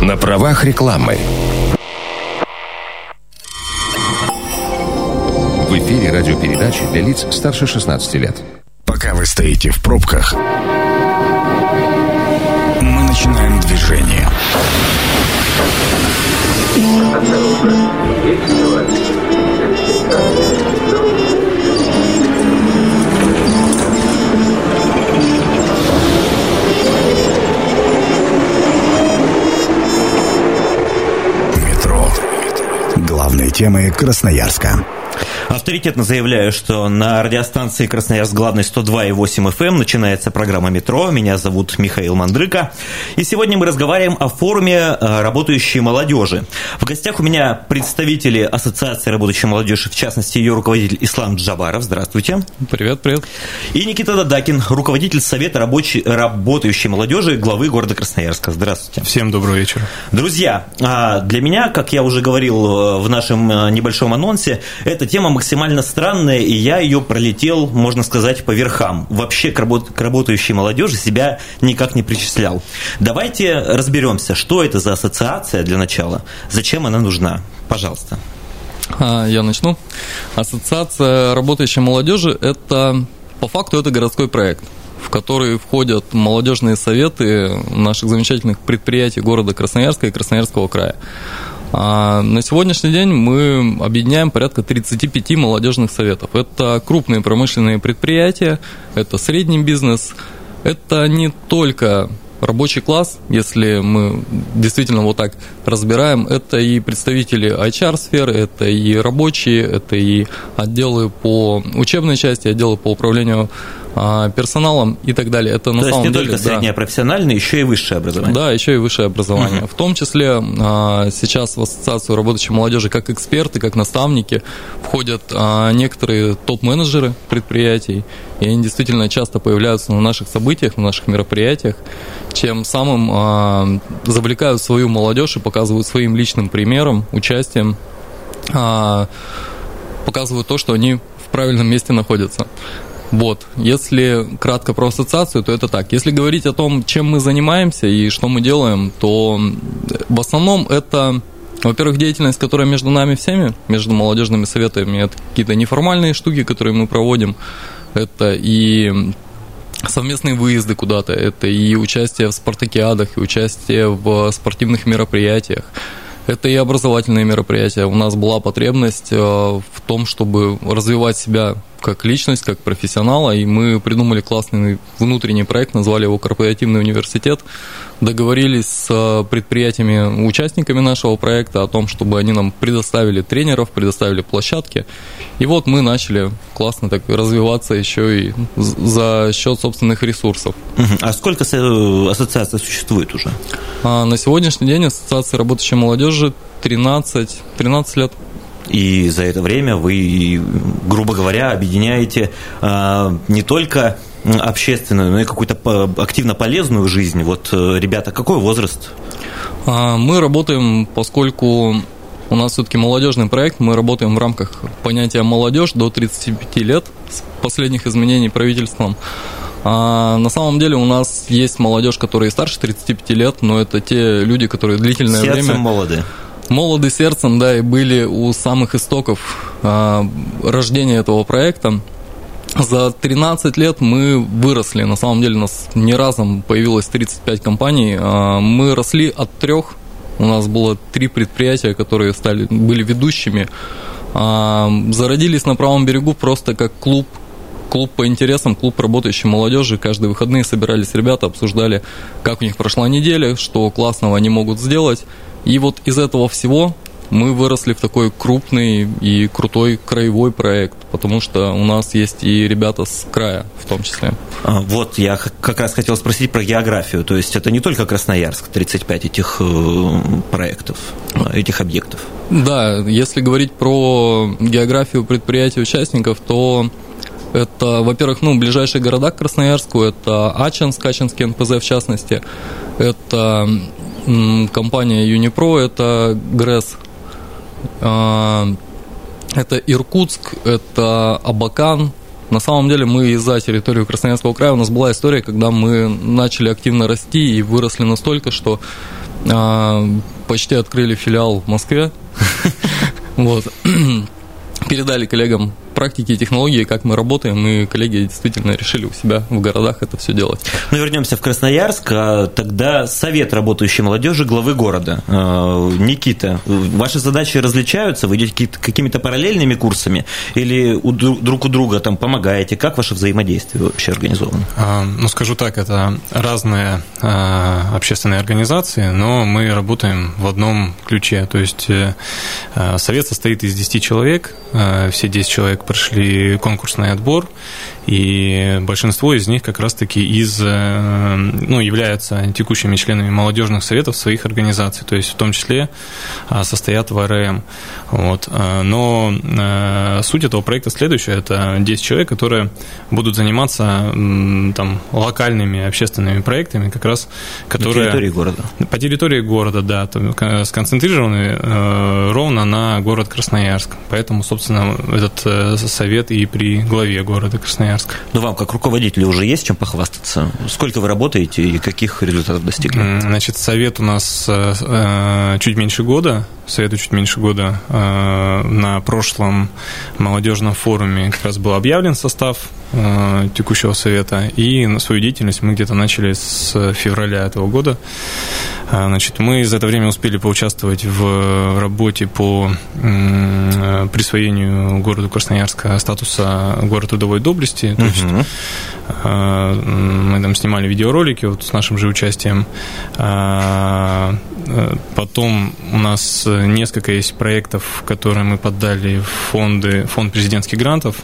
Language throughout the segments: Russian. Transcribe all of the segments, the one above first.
На правах рекламы. В эфире радиопередачи для лиц старше 16 лет. Пока вы стоите в пробках, мы начинаем движение. Метро. Главные темы Красноярска. Авторитетно заявляю, что на радиостанции Красноярск главный 102,8 FM начинается программа «Метро». Меня зовут Михаил Мандрыка. И сегодня мы разговариваем о форуме э, работающей молодежи. В гостях у меня представители Ассоциации работающей молодежи, в частности, ее руководитель Ислам Джабаров. Здравствуйте. Привет, привет. И Никита Дадакин, руководитель Совета рабочей, работающей молодежи главы города Красноярска. Здравствуйте. Всем доброго вечера. Друзья, а, для меня, как я уже говорил э, в нашем э, небольшом анонсе, эта тема максимально странная, и я ее пролетел, можно сказать, по верхам. Вообще к, работ- к работающей молодежи себя никак не причислял. Давайте разберемся, что это за ассоциация для начала, зачем она нужна. Пожалуйста. А, Я начну. Ассоциация работающей молодежи – это, по факту, это городской проект в который входят молодежные советы наших замечательных предприятий города Красноярска и Красноярского края. А на сегодняшний день мы объединяем порядка 35 молодежных советов. Это крупные промышленные предприятия, это средний бизнес, это не только рабочий класс, если мы действительно вот так разбираем, это и представители HR-сферы, это и рабочие, это и отделы по учебной части, отделы по управлению персоналом и так далее. Это То на есть самом не деле, только да. среднее профессиональное, еще и высшее образование. Да, еще и высшее образование. Мгм. В том числе а, сейчас в Ассоциацию работающей молодежи как эксперты, как наставники входят а, некоторые топ-менеджеры предприятий, и они действительно часто появляются на наших событиях, на наших мероприятиях, чем самым а, завлекают свою молодежь и показывают своим личным примером, участием, а, показывают то, что они в правильном месте находятся. Вот, если кратко про ассоциацию, то это так. Если говорить о том, чем мы занимаемся и что мы делаем, то в основном это, во-первых, деятельность, которая между нами всеми, между молодежными советами, это какие-то неформальные штуки, которые мы проводим, это и совместные выезды куда-то, это и участие в спартакиадах, и участие в спортивных мероприятиях. Это и образовательные мероприятия. У нас была потребность э, в том, чтобы развивать себя как личность, как профессионала, и мы придумали классный внутренний проект, назвали его «Корпоративный университет», договорились с предприятиями, участниками нашего проекта о том, чтобы они нам предоставили тренеров, предоставили площадки, и вот мы начали классно так развиваться еще и за счет собственных ресурсов. А сколько со- ассоциаций существует уже? А на сегодняшний день Ассоциация работающей молодежи 13, 13 лет. И за это время вы, грубо говоря, объединяете а, не только общественную, но и какую-то активно полезную жизнь. Вот, э, ребята, какой возраст? А, Мы работаем, поскольку у нас все-таки молодежный проект, мы работаем в рамках понятия молодежь до 35 лет с последних изменений правительством. А на самом деле у нас есть молодежь, которая и старше 35 лет, но это те люди, которые длительное Сердцем время молоды. Молоды сердцем, да, и были у самых истоков а, рождения этого проекта. За 13 лет мы выросли. На самом деле у нас не разом появилось 35 компаний. А, Мы росли от трех. У нас было три предприятия, которые стали, были ведущими. А, Зародились на правом берегу просто как клуб клуб по интересам, клуб работающей молодежи. Каждые выходные собирались ребята, обсуждали, как у них прошла неделя, что классного они могут сделать. И вот из этого всего мы выросли в такой крупный и крутой краевой проект, потому что у нас есть и ребята с края в том числе. А, Вот, я как раз хотел спросить про географию. То есть это не только Красноярск, 35 этих э, проектов, э, этих объектов. Да, если говорить про географию предприятий участников, то это, во-первых, ну, ближайшие города к Красноярску, это Ачинск, Ачинский НПЗ в частности, это компания Юнипро, это ГРЭС, а, это Иркутск, это Абакан. На самом деле мы и за территорию Красноярского края, у нас была история, когда мы начали активно расти и выросли настолько, что А, почти открыли филиал в Москве. Вот. Передали коллегам практики и технологии, как мы работаем, и коллеги действительно решили у себя в городах это все делать. Ну, вернемся в Красноярск, а тогда Совет работающей молодежи главы города. А, Никита, ваши задачи различаются? Вы идете какими-то параллельными курсами или друг у друга там помогаете? Как ваше взаимодействие вообще организовано? А, ну, скажу так, это разные общественные организации, но мы работаем в одном ключе. То есть э, Совет состоит из 10 человек, все 10 человек прошли конкурсный отбор, и большинство из них как раз-таки из, э, ну, являются текущими членами молодежных советов своих организаций, то есть в том числе а, состоят в РМ. Вот. А, но э, суть этого проекта следующая, это 10 человек, которые будут заниматься там, локальными общественными проектами, как раз, которые... По территории города. По территории города, да, сконцентрированы э, ровно на город Красноярск. Поэтому, собственно, этот совет и при главе города Красноярск. Красноярск. Ну, вам, как руководителю, уже есть чем похвастаться? Сколько вы работаете и каких результатов достигли? Значит, совет у нас э, э, чуть меньше года, совету чуть меньше года. Э, на прошлом молодежном форуме как раз был объявлен состав текущего совета, и на свою деятельность мы где-то начали с февраля этого года. Значит, мы за это время успели поучаствовать в работе по присвоению городу Красноярска статуса города трудовой доблести. То есть э, мы там снимали видеоролики вот с нашим же участием. Э, потом у нас несколько есть проектов, которые мы поддали в фонды, фонд президентских грантов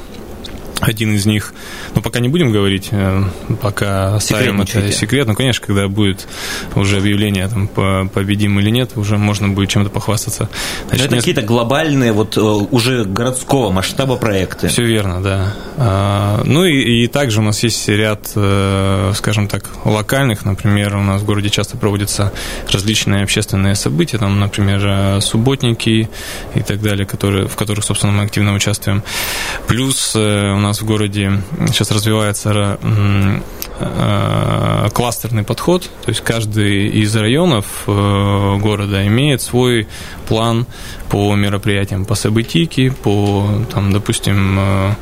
один из них, ну, пока не будем говорить, э, пока оставим это секрет. Ну, конечно, когда будет уже объявление, там, победим или нет, уже можно будет чем-то похвастаться. Значит, это какие-то глобальные, вот э, уже городского масштаба проекты. Все верно, да. А, ну, и, и также у нас есть ряд, э, скажем так, локальных, например, у нас в городе часто проводятся различные общественные события, там, например, субботники и так далее, которые, в которых, собственно, мы активно участвуем. Плюс у нас нас в городе сейчас развивается кластерный подход, то есть каждый из районов э, города имеет свой план по мероприятиям, по событийке, по, там, допустим, э,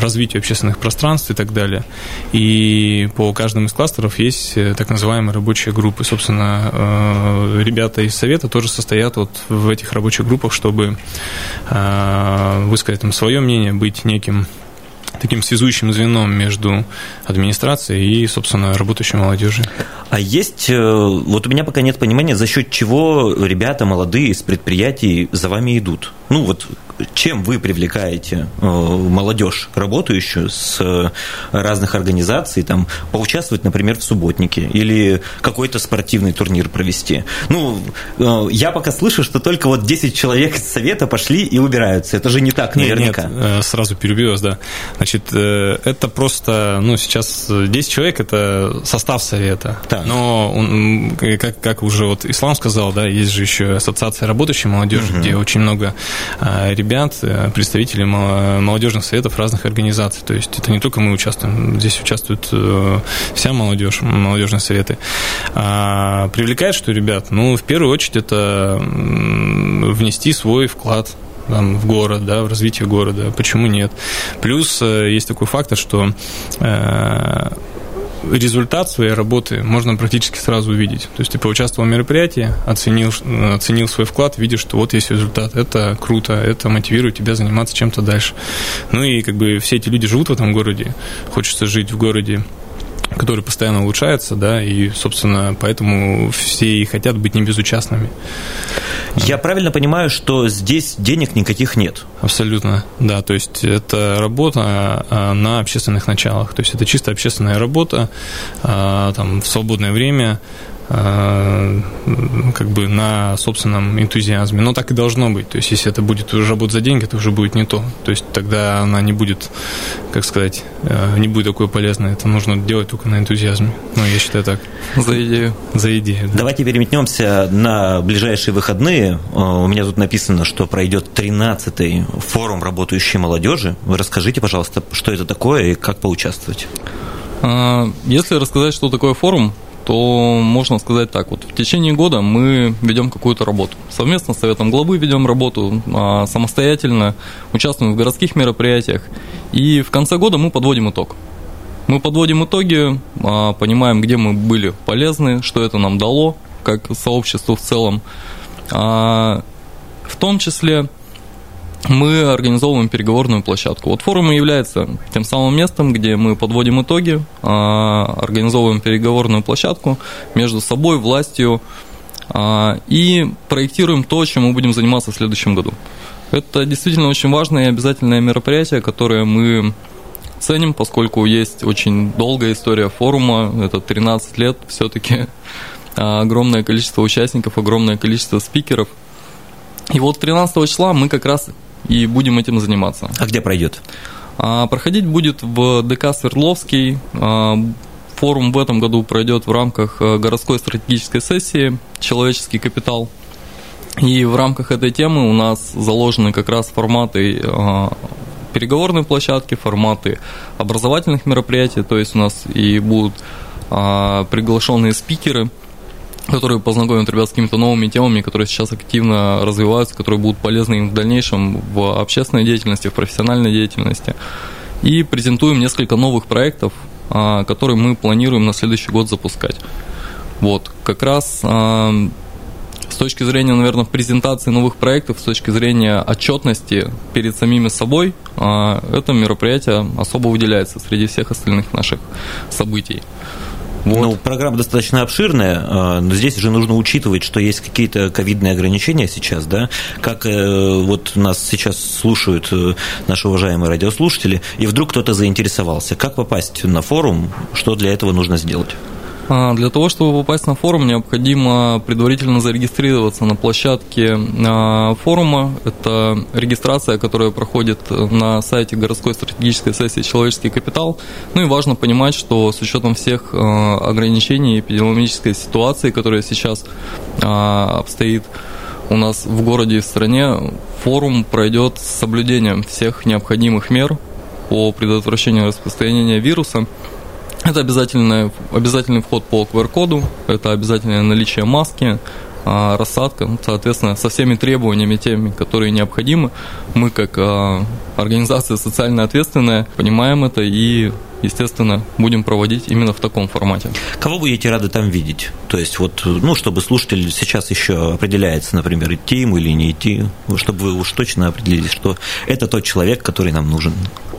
развитию общественных пространств и так далее. И по каждому из кластеров есть так называемые рабочие группы. Собственно, ребята из совета тоже состоят вот в этих рабочих группах, чтобы высказать там свое мнение, быть неким таким связующим звеном между администрацией и, собственно, работающей молодежью. А есть, э, вот у меня пока нет понимания, за счет чего ребята молодые из предприятий за вами идут? Ну вот чем вы привлекаете э, молодежь, работающую с э, разных организаций, там, поучаствовать, например, в субботнике или какой-то спортивный турнир провести? Ну, я пока слышу, что только вот 10 человек из совета пошли и убираются. Это же не так наверняка. Нет, нет сразу перебью вас, да. Значит, это просто, ну, сейчас 10 человек – это состав совета. Так. Но, он, как, как уже вот Ислам сказал, да, есть же еще ассоциация работающей молодежи, угу. где очень много ребят ребят, э, представителей молодежных советов разных организаций. То есть это не только мы участвуем, здесь участвует э, вся молодежь, молодежные советы. А привлекает, что ребят? Ну, в первую очередь, это внести свой вклад там, в город, да, в развитие города. Почему нет? Плюс э, есть такой фактор, что результат своей работы можно практически сразу увидеть. То есть ты поучаствовал в мероприятии, оценил, оценил свой вклад, видишь, что вот есть результат. Это круто, это мотивирует тебя заниматься чем-то дальше. Ну и как бы все эти люди живут в этом городе, хочется жить в городе который постоянно улучшается, да, и, собственно, поэтому все и хотят быть не безучастными. Я правильно понимаю, что здесь денег никаких нет? Абсолютно, да, то есть это работа а, на общественных началах, то есть это чисто общественная работа, а, там, в свободное время, как бы на собственном энтузиазме. Но так и должно быть. То есть, если это будет уже работа за деньги, это уже будет не то. То есть, тогда она не будет, как сказать, э, не будет такой полезной. Это нужно делать только на энтузиазме. Ну, я считаю так. За идею. За идею. Да. Давайте переметнемся на ближайшие выходные. Э, у меня тут написано, что пройдет 13-й форум работающей молодежи. Вы расскажите, пожалуйста, что это такое и как поучаствовать. Если рассказать, что такое форум, то можно сказать так. Вот в течение года мы ведем какую-то работу. Совместно с Советом главы ведем работу, а, самостоятельно участвуем в городских мероприятиях. И в конце года мы подводим итог. Мы подводим итоги, а, понимаем, где мы были полезны, что это нам дало, как сообществу в целом. А, в том числе мы организовываем переговорную площадку. Вот форум является тем самым местом, где мы подводим итоги, а, организовываем переговорную площадку между собой, властью а, и проектируем то, чем мы будем заниматься в следующем году. Это действительно очень важное и обязательное мероприятие, которое мы ценим, поскольку есть очень долгая история форума, это 13 лет, все-таки огромное количество участников, огромное количество спикеров. И вот 13 числа мы как раз и будем этим заниматься. А где пройдет? А, проходить будет в ДК Свердловский. А, форум в этом году пройдет в рамках э, городской стратегической сессии «Человеческий капитал». И в рамках этой темы у нас заложены как раз форматы а, переговорной площадки, форматы образовательных мероприятий, то есть у нас и будут приглашенные спикеры – которые познакомят ребят с какими-то новыми темами, которые сейчас активно развиваются, которые будут полезны им в дальнейшем в общественной деятельности, в профессиональной деятельности. И презентуем несколько новых проектов, а, которые мы планируем на следующий год запускать. Вот, как раз а, с точки зрения, наверное, презентации новых проектов, с точки зрения отчетности перед самими собой, а, это мероприятие особо выделяется среди всех остальных наших событий. Вот. Ну, программа достаточно обширная, а, но здесь же нужно учитывать, что есть какие-то ковидные ограничения сейчас, да, как э, вот нас сейчас слушают э, наши уважаемые радиослушатели, и вдруг кто-то заинтересовался, как попасть на форум, что для этого нужно сделать? А, для того, чтобы попасть на форум, необходимо предварительно зарегистрироваться на площадке а, форума. Это регистрация, которая проходит на сайте городской стратегической сессии «Человеческий капитал». Ну и важно понимать, что с учетом всех а, ограничений эпидемиологической ситуации, которая сейчас обстоит у нас в городе и в стране, форум пройдет с соблюдением всех необходимых мер по предотвращению распространения вируса – это обязательный, обязательный вход по QR-коду, это обязательное наличие маски, а, рассадка, ну, соответственно, со всеми требованиями, теми, которые необходимы. Мы, как а, организация социально ответственная, понимаем это и, естественно, будем проводить именно в таком формате. Кого будете рады там видеть? То есть, вот, ну, чтобы слушатель сейчас еще определяется, например, идти ему или не идти, чтобы вы уж точно определились, что это тот человек, который нам нужен.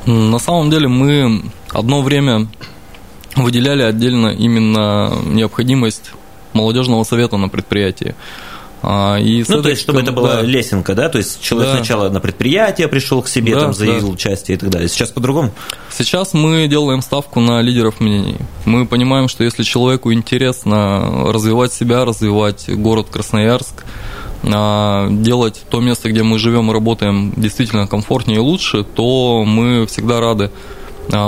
На самом деле мы одно время выделяли отдельно именно необходимость молодежного совета на предприятии. А, и ну, то есть, чтобы это была да. лесенка, да? То есть, человек да. сначала на предприятие пришел к себе, да, там заявил да. участие и так далее. Сейчас по-другому? Сейчас мы делаем ставку на лидеров мнений. Мы понимаем, что если человеку интересно развивать себя, развивать город Красноярск, а, делать то место, где мы живем и работаем, действительно комфортнее и лучше, то мы всегда рады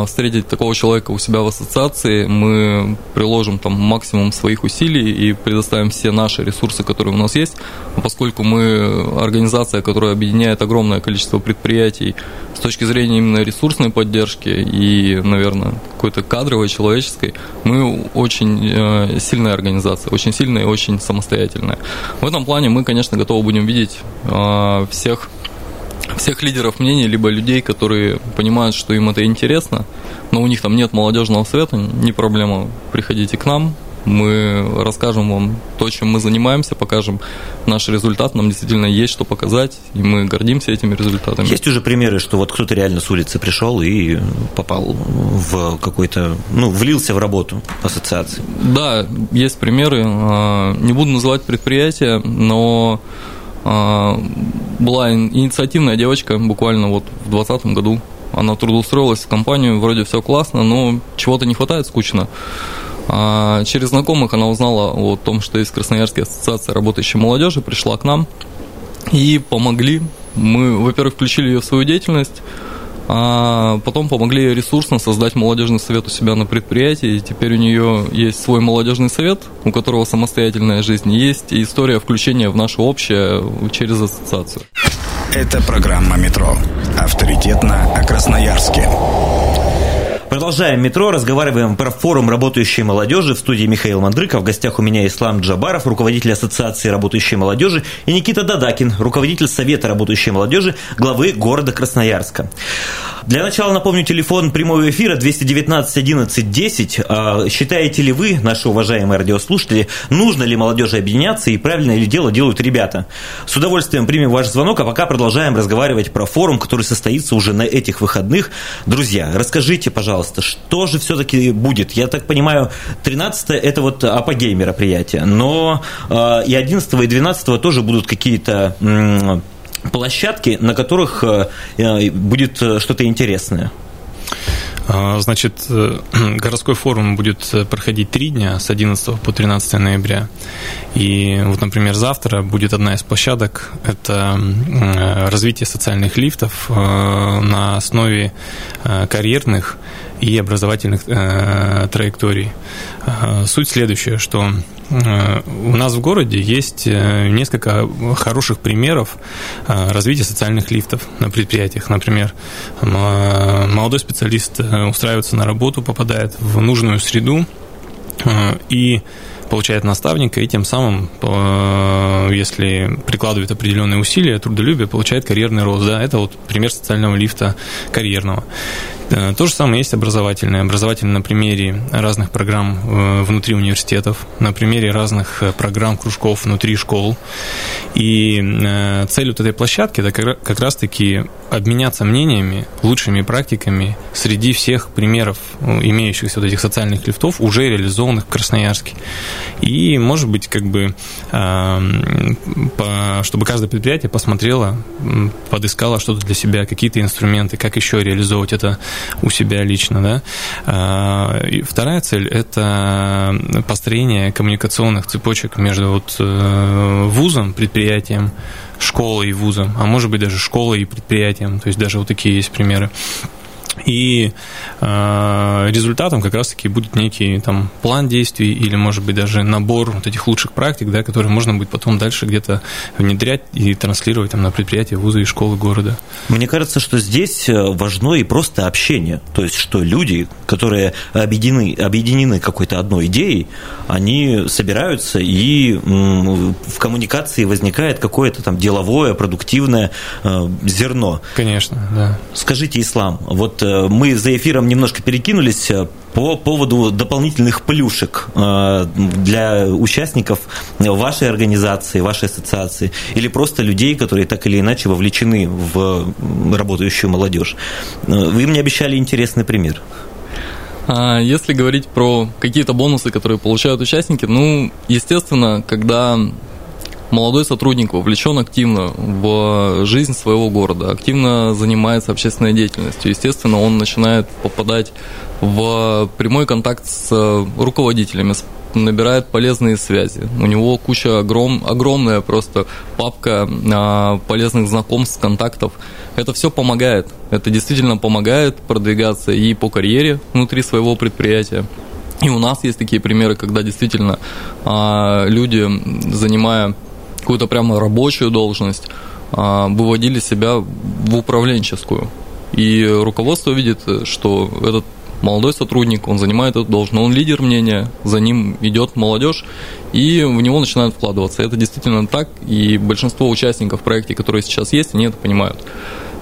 встретить такого человека у себя в ассоциации, мы приложим там максимум своих усилий и предоставим все наши ресурсы, которые у нас есть, поскольку мы организация, которая объединяет огромное количество предприятий с точки зрения именно ресурсной поддержки и, наверное, какой-то кадровой, человеческой, мы очень э, сильная организация, очень сильная и очень самостоятельная. В этом плане мы, конечно, готовы будем видеть э, всех всех лидеров мнений, либо людей, которые понимают, что им это интересно, но у них там нет молодежного совета, не проблема, приходите к нам, мы расскажем вам то, чем мы занимаемся, покажем наш результат, нам действительно есть что показать, и мы гордимся этими результатами. Есть уже примеры, что вот кто-то реально с улицы пришел и попал в какой-то, ну, влился в работу ассоциации? Да, есть примеры, а, не буду называть предприятия, но была инициативная девочка, буквально вот в 2020 году. Она трудоустроилась в компанию, вроде все классно, но чего-то не хватает, скучно. А через знакомых она узнала о том, что есть Красноярская ассоциация работающей молодежи, пришла к нам и помогли. Мы, во-первых, включили ее в свою деятельность, а потом помогли ресурсно создать молодежный совет у себя на предприятии. И теперь у нее есть свой молодежный совет, у которого самостоятельная жизнь. Есть и история включения в наше общее через ассоциацию. Это программа «Метро». Авторитетно о Красноярске. Продолжаем метро, разговариваем про форум работающей молодежи. В студии Михаил Мандрыков, в гостях у меня Ислам Джабаров, руководитель Ассоциации работающей молодежи, и Никита Дадакин, руководитель Совета работающей молодежи, главы города Красноярска. Для начала напомню телефон прямого эфира 219 11 10. Считаете ли вы, наши уважаемые радиослушатели, нужно ли молодежи объединяться и правильно ли дело делают ребята? С удовольствием примем ваш звонок, а пока продолжаем разговаривать про форум, который состоится уже на этих выходных. Друзья, расскажите, пожалуйста, пожалуйста, что же все-таки будет? Я так понимаю, 13 это вот апогей мероприятия, но э, и 11 и 12 тоже будут какие-то площадки, на которых э, э, будет что-то интересное. А, значит, городской форум будет проходить три дня, с 11 по 13 ноября. И вот, например, завтра будет одна из площадок, это развитие социальных лифтов на основе карьерных и образовательных траекторий. Суть следующая, что у нас в городе есть несколько хороших примеров развития социальных лифтов на предприятиях. Например, молодой специалист устраивается на работу, попадает в нужную среду э, и получает наставника, и тем самым, э, если прикладывает определенные усилия, трудолюбие, получает карьерный рост. Да, это вот пример социального лифта карьерного. Э, то же самое есть образовательное. Образовательное на примере разных программ э, внутри университетов, на примере разных э, программ, кружков внутри школ. И цель вот этой площадки – это как раз-таки обменяться мнениями, лучшими практиками среди всех примеров имеющихся вот этих социальных лифтов, уже реализованных в Красноярске. И, может быть, как бы, чтобы каждое предприятие посмотрело, подыскало что-то для себя, какие-то инструменты, как еще реализовывать это у себя лично, да. А, и вторая цель – это построение коммуникационных цепочек между вот э, вузом, предприятием, школой и вузом, а может быть даже школой и предприятием. То есть даже вот такие есть примеры. И э, результатом как раз-таки будет некий там план действий или, может быть, даже набор вот этих лучших практик, да, которые можно будет потом дальше где-то внедрять и транслировать там на предприятия, вузы и школы города. Мне кажется, что здесь э, важно и просто общение. То есть, что люди, которые объединены, объединены какой-то одной идеей, они собираются и в коммуникации возникает какое-то там деловое, продуктивное э, зерно. Конечно, да. Скажите, Ислам, вот Э, мы за эфиром немножко перекинулись э, по поводу дополнительных плюшек э, для участников вашей организации, вашей ассоциации или просто людей, которые так или иначе вовлечены в работающую молодежь. Вы мне обещали интересный пример. А, если говорить про какие-то бонусы, которые получают участники, ну, естественно, когда молодой сотрудник вовлечен активно в жизнь своего города, активно занимается общественной деятельностью. Естественно, он начинает попадать в прямой контакт с руководителями, набирает полезные связи. У него куча огром, огромная просто папка а, полезных знакомств, контактов. Это все помогает. Это действительно помогает продвигаться и по карьере внутри своего предприятия. И у нас есть такие примеры, когда действительно а, люди, занимая какую-то прямо рабочую должность, а, выводили себя в управленческую. И руководство видит, что этот молодой сотрудник, он занимает эту должность, он лидер мнения, за ним идет молодежь, и в него начинают вкладываться. Это действительно так, и большинство участников в проекте, которые сейчас есть, они это понимают.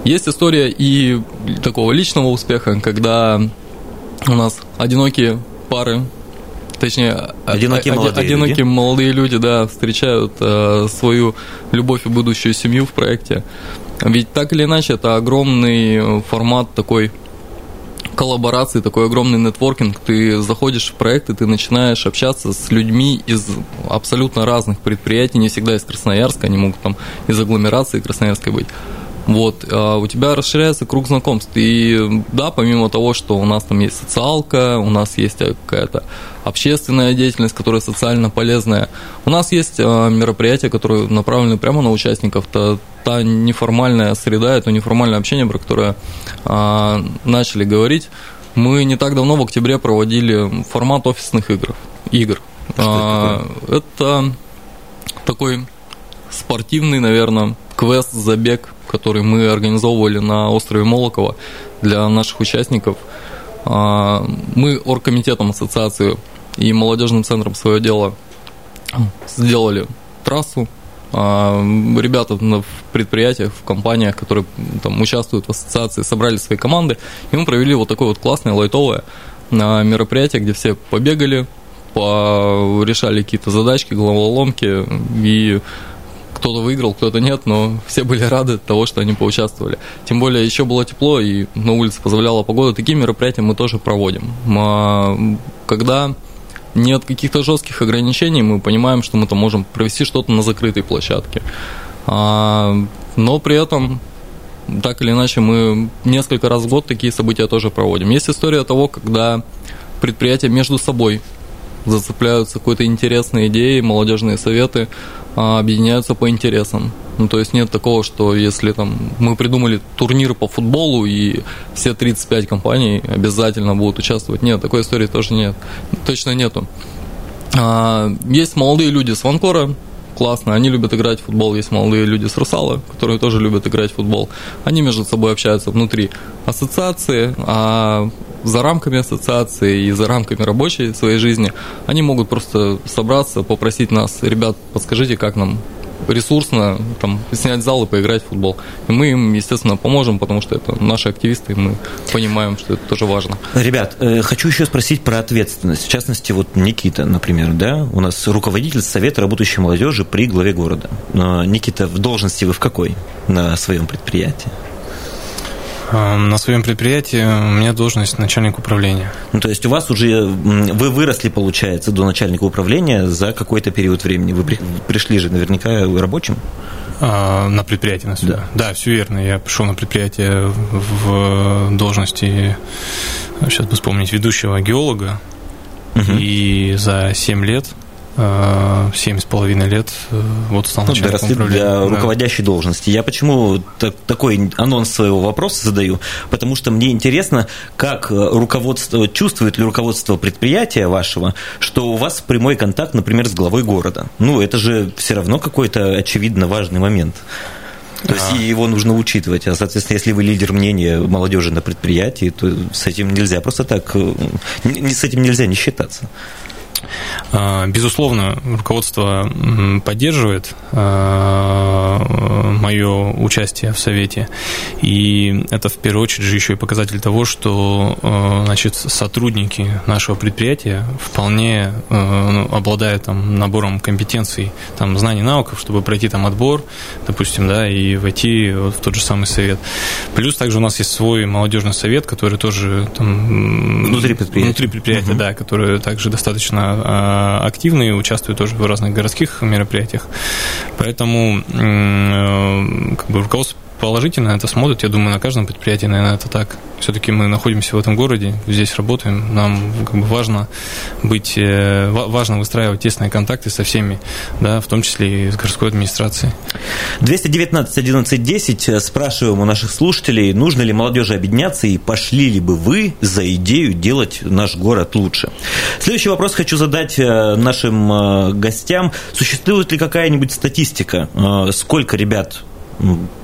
Есть история и такого личного успеха, когда у нас одинокие пары точнее, одинокие, молодые, одинокие люди. молодые люди, да, встречают э, свою любовь и будущую семью в проекте. Ведь так или иначе, это огромный формат такой коллаборации, такой огромный нетворкинг. Ты заходишь в проект, и ты начинаешь общаться с людьми из абсолютно разных предприятий, не всегда из Красноярска, они могут там из агломерации Красноярской быть. Вот, а у тебя расширяется круг знакомств. И да, помимо того, что у нас там есть социалка, у нас есть какая-то общественная деятельность, которая социально полезная, у нас есть а, мероприятия, которые направлены прямо на участников. Это та неформальная среда, это неформальное общение, про которое а, начали говорить. Мы не так давно в октябре проводили формат офисных игр. игр. А, это такой спортивный, наверное, квест, забег, который мы организовывали на острове Молокова для наших участников. А, мы оргкомитетом ассоциации и молодежным центром свое дело сделали трассу. А, ребята в предприятиях, в компаниях, которые там участвуют в ассоциации, собрали свои команды, и мы провели вот такое вот классное, лайтовое мероприятие, где все побегали, решали какие-то задачки, головоломки, и кто-то выиграл, кто-то нет, но все были рады того, что они поучаствовали. Тем более еще было тепло, и на улице позволяла погода. Такие мероприятия мы тоже проводим. А, когда нет каких-то жестких ограничений, мы понимаем, что мы там можем провести что-то на закрытой площадке. А, но при этом так или иначе мы несколько раз в год такие события тоже проводим. Есть история того, когда предприятия между собой зацепляются какой-то интересной идеей, молодежные советы объединяются по интересам. Ну, то есть нет такого, что если там мы придумали турнир по футболу и все 35 компаний обязательно будут участвовать. Нет, такой истории тоже нет. Точно нету. А, есть молодые люди с Ванкора, классно, они любят играть в футбол. Есть молодые люди с Русала, которые тоже любят играть в футбол. Они между собой общаются внутри ассоциации, а за рамками ассоциации и за рамками рабочей своей жизни, они могут просто собраться, попросить нас, ребят, подскажите, как нам ресурсно там, снять зал и поиграть в футбол. И мы им, естественно, поможем, потому что это наши активисты, и мы понимаем, что это тоже важно. Ребят, э, хочу еще спросить про ответственность. В частности, вот Никита, например, да, у нас руководитель Совета работающей молодежи при главе города. Никита, в должности вы в какой на своем предприятии? На своем предприятии у меня должность начальник управления. Ну, то есть у вас уже, вы выросли, получается, до начальника управления за какой-то период времени. Вы пришли же наверняка рабочим? А, на предприятие на себя. Да. да, все верно. Я пришел на предприятие в должности, сейчас бы вспомнить, ведущего геолога. Угу. И за 7 лет семь с половиной лет э, вот стал ну, начальником управления. Для да. руководящей должности. Я почему так, такой анонс своего вопроса задаю? Потому что мне интересно, как э, руководство, чувствует ли руководство предприятия вашего, что у вас прямой контакт, например, с главой города. Ну, это же все равно какой-то очевидно важный момент. То есть его нужно учитывать. А, соответственно, если вы лидер мнения молодежи на предприятии, то с этим нельзя просто так, с этим нельзя не считаться. А, безусловно, руководство поддерживает а, мое участие в Совете, и это в первую очередь же еще и показатель того, что а, значит, сотрудники нашего предприятия вполне ну, обладают там, набором компетенций, там, знаний, навыков, чтобы пройти там отбор, допустим, да, и войти вот в тот же самый совет. Плюс также у нас есть свой молодежный совет, который тоже там, внутри предприятия, внутри предприятия угу. да, который также достаточно а, активны, участвуют тоже в разных городских мероприятиях. Поэтому э, как бы руководство положительно это смотрит. Я думаю, на каждом предприятии, наверное, это так. Все-таки мы находимся в этом городе, здесь работаем. Нам как бы важно быть, э, важно выстраивать тесные контакты со всеми, да, в том числе и с городской администрацией. 219 11 10 спрашиваем у наших слушателей, нужно ли молодежи объединяться и пошли ли бы вы за идею делать наш город лучше. Следующий вопрос хочу задать э, нашим э, гостям. Существует ли какая-нибудь статистика, сколько ребят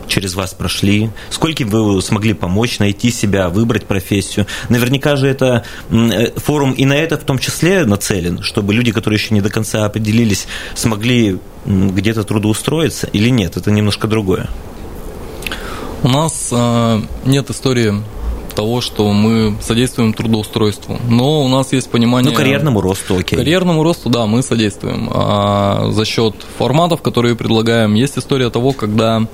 через вас прошли? Сколько вы смогли помочь, найти себя, выбрать профессию? Наверняка же это э, форум и на это в том числе нацелен, чтобы люди, которые еще не до конца определились, смогли где-то трудоустроиться или нет? Это немножко другое. У нас э, нет истории того, что мы содействуем трудоустройству. Но у нас есть понимание... Ну, карьерному росту, окей. Карьерному росту, да, мы содействуем. А за счет форматов, которые предлагаем, есть история того, когда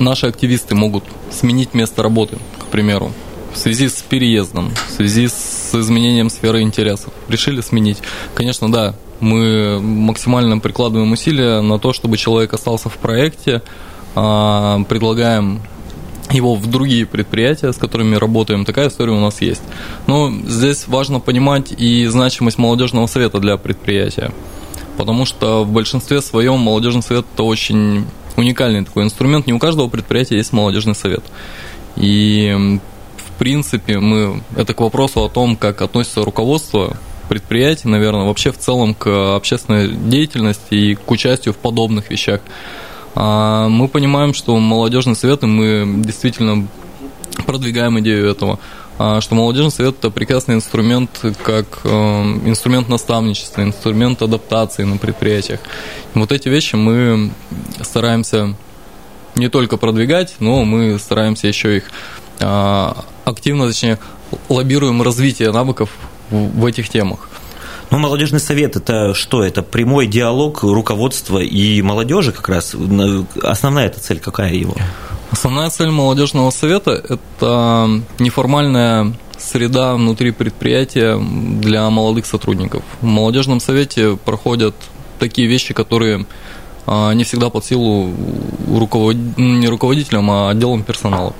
наши активисты могут сменить место работы, к примеру, в связи с переездом, в связи с изменением сферы интересов. Решили сменить. Конечно, да, мы максимально прикладываем усилия на то, чтобы человек остался в проекте, а, предлагаем его в другие предприятия, с которыми работаем. Такая история у нас есть. Но здесь важно понимать и значимость молодежного совета для предприятия. Потому что в большинстве своем молодежный совет это очень уникальный такой инструмент. Не у каждого предприятия есть молодежный совет. И в принципе мы это к вопросу о том, как относится руководство предприятий, наверное, вообще в целом к общественной деятельности и к участию в подобных вещах. А мы понимаем, что молодежные советы мы действительно продвигаем идею этого. А, что молодежный совет – это прекрасный инструмент, как э, инструмент наставничества, инструмент адаптации на предприятиях. вот эти вещи мы стараемся не только продвигать, но мы стараемся еще их а, активно, точнее, лоббируем развитие навыков в этих темах. Ну, молодежный совет это что? Это прямой диалог руководства и молодежи как раз. Основная эта цель какая его? Основная цель молодежного совета – это неформальная среда внутри предприятия для молодых сотрудников. В молодежном совете проходят такие вещи, которые а, не всегда под силу руковод... не руководителям, а отделом персонала.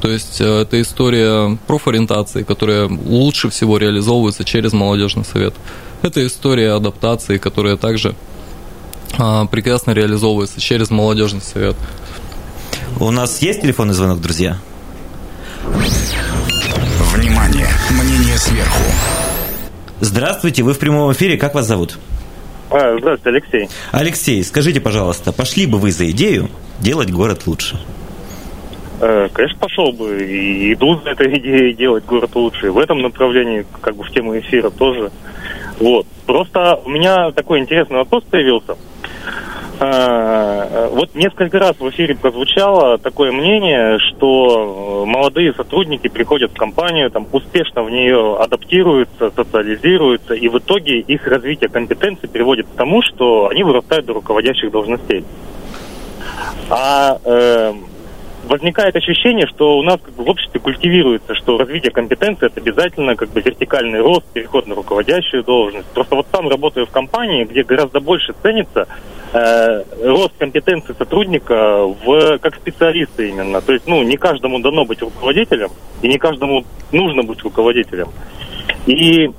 То есть э, это история профориентации, которая лучше всего реализовывается через молодежный совет. Это история адаптации, которая также а, прекрасно реализовывается через молодежный совет. У нас есть телефонный звонок, друзья? Внимание! Мнение сверху. Здравствуйте, вы в прямом эфире. Как вас зовут? А, здравствуйте, Алексей. Алексей, скажите, пожалуйста, пошли бы вы за идею делать город лучше? Э, конечно, пошел бы и иду за этой идеей делать город лучше. В этом направлении, как бы в тему эфира тоже. Вот. Просто у меня такой интересный вопрос появился. Э, вот несколько раз в эфире прозвучало такое мнение, что молодые сотрудники приходят в компанию, там успешно в нее адаптируются, социализируются, и в итоге их развитие компетенций приводит к тому, что они вырастают до руководящих должностей. А э, возникает ощущение, что у нас как бы, в обществе культивируется, что развитие компетенции это обязательно как бы вертикальный рост, переход на руководящую должность. Просто вот сам работаю в компании, где гораздо больше ценится э, рост компетенции сотрудника в, как специалиста именно. То есть, ну, не каждому дано быть руководителем, и не каждому нужно быть руководителем. И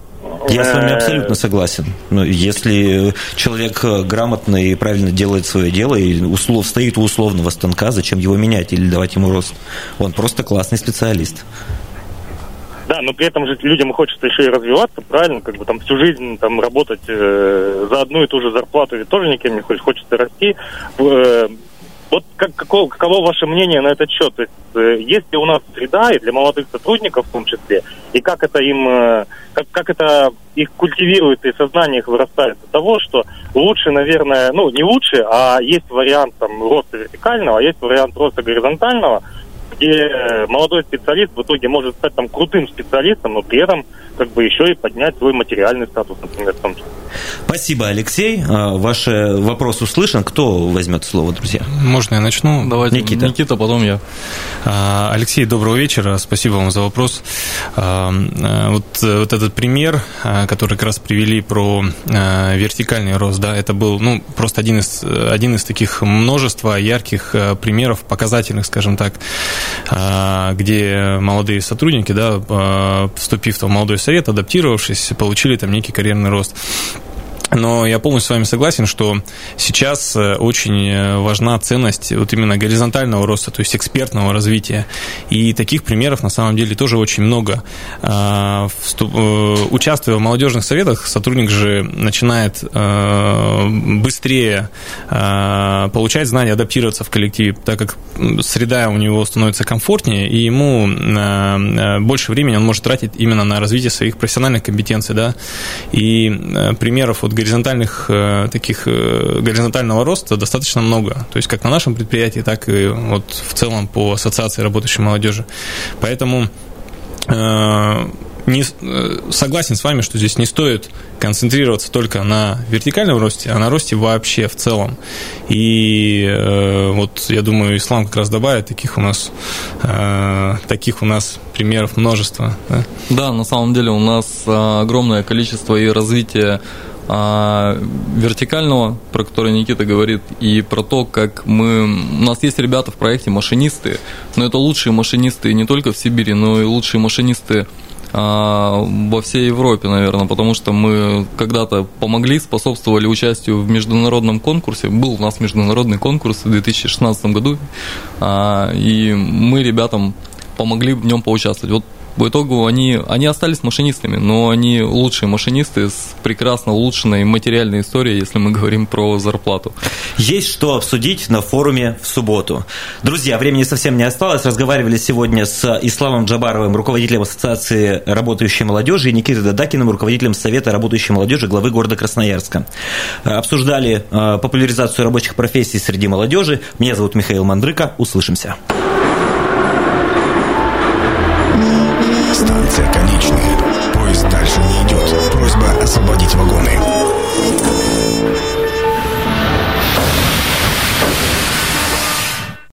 я с вами абсолютно согласен. Ну, если человек грамотно и правильно делает свое дело и услов, стоит у условного станка, зачем его менять или давать ему рост? Он просто классный специалист. Да, но при этом же людям хочется еще и развиваться, правильно, как бы там всю жизнь там работать э, за одну и ту же зарплату, ведь тоже никем не хочется, хочется расти. Э, вот как, каково, каково ваше мнение на этот счет? То есть, э, есть ли у нас среда и для молодых сотрудников в том числе, и как это им, э, как, как это их культивирует и сознание их вырастает до того, что лучше, наверное, ну не лучше, а есть вариант там роста вертикального, а есть вариант роста горизонтального, где молодой специалист в итоге может стать там крутым специалистом, но при этом как бы еще и поднять свой материальный статус, например, в том числе. Спасибо, Алексей. А, ваш вопрос услышан. Кто возьмет слово, друзья? Можно я начну? Давайте. Никита. Никита, потом я. А, Алексей, доброго вечера. Спасибо вам за вопрос. А, вот, вот этот пример, который как раз привели про вертикальный рост, да, это был ну, просто один из, один из таких множества ярких примеров, показательных, скажем так, где молодые сотрудники, да, вступив в молодой совет, адаптировавшись, получили там некий карьерный рост. Но я полностью с вами согласен, что сейчас э, очень э, важна ценность вот именно горизонтального роста, то есть экспертного развития. И таких примеров на самом деле тоже очень много. А, э, участвуя в молодежных советах, сотрудник же начинает быстрее получать знания, адаптироваться в коллективе, так как среда у него становится комфортнее, и ему больше времени он может тратить именно на развитие своих профессиональных компетенций. Да? И примеров вот горизонтальных э, таких э, горизонтального роста достаточно много. То есть как на нашем предприятии, так и вот в целом по ассоциации работающей молодежи. Поэтому э, не, согласен с вами, что здесь не стоит концентрироваться только на вертикальном росте, а на росте вообще в целом. И э, вот я думаю, Ислам как раз добавит таких у нас э, таких у нас примеров множество. Да? да, на самом деле у нас огромное количество и развития а, вертикального, про который Никита говорит, и про то, как мы... У нас есть ребята в проекте машинисты, но это лучшие машинисты не только в Сибири, но и лучшие машинисты а, во всей Европе, наверное, потому что мы когда-то помогли, способствовали участию в международном конкурсе. Был у нас международный конкурс в 2016 году, а, и мы ребятам помогли в нем поучаствовать. Вот по итогу они, они остались машинистами, но они лучшие машинисты с прекрасно улучшенной материальной историей, если мы говорим про зарплату. Есть что обсудить на форуме в субботу. Друзья, времени совсем не осталось. Разговаривали сегодня с Исламом Джабаровым, руководителем Ассоциации работающей молодежи, и Никитой Дадакиным, руководителем Совета работающей молодежи главы города Красноярска. Обсуждали э, популяризацию рабочих профессий среди молодежи. Меня зовут Михаил Мандрыка. Услышимся. Станция конечная.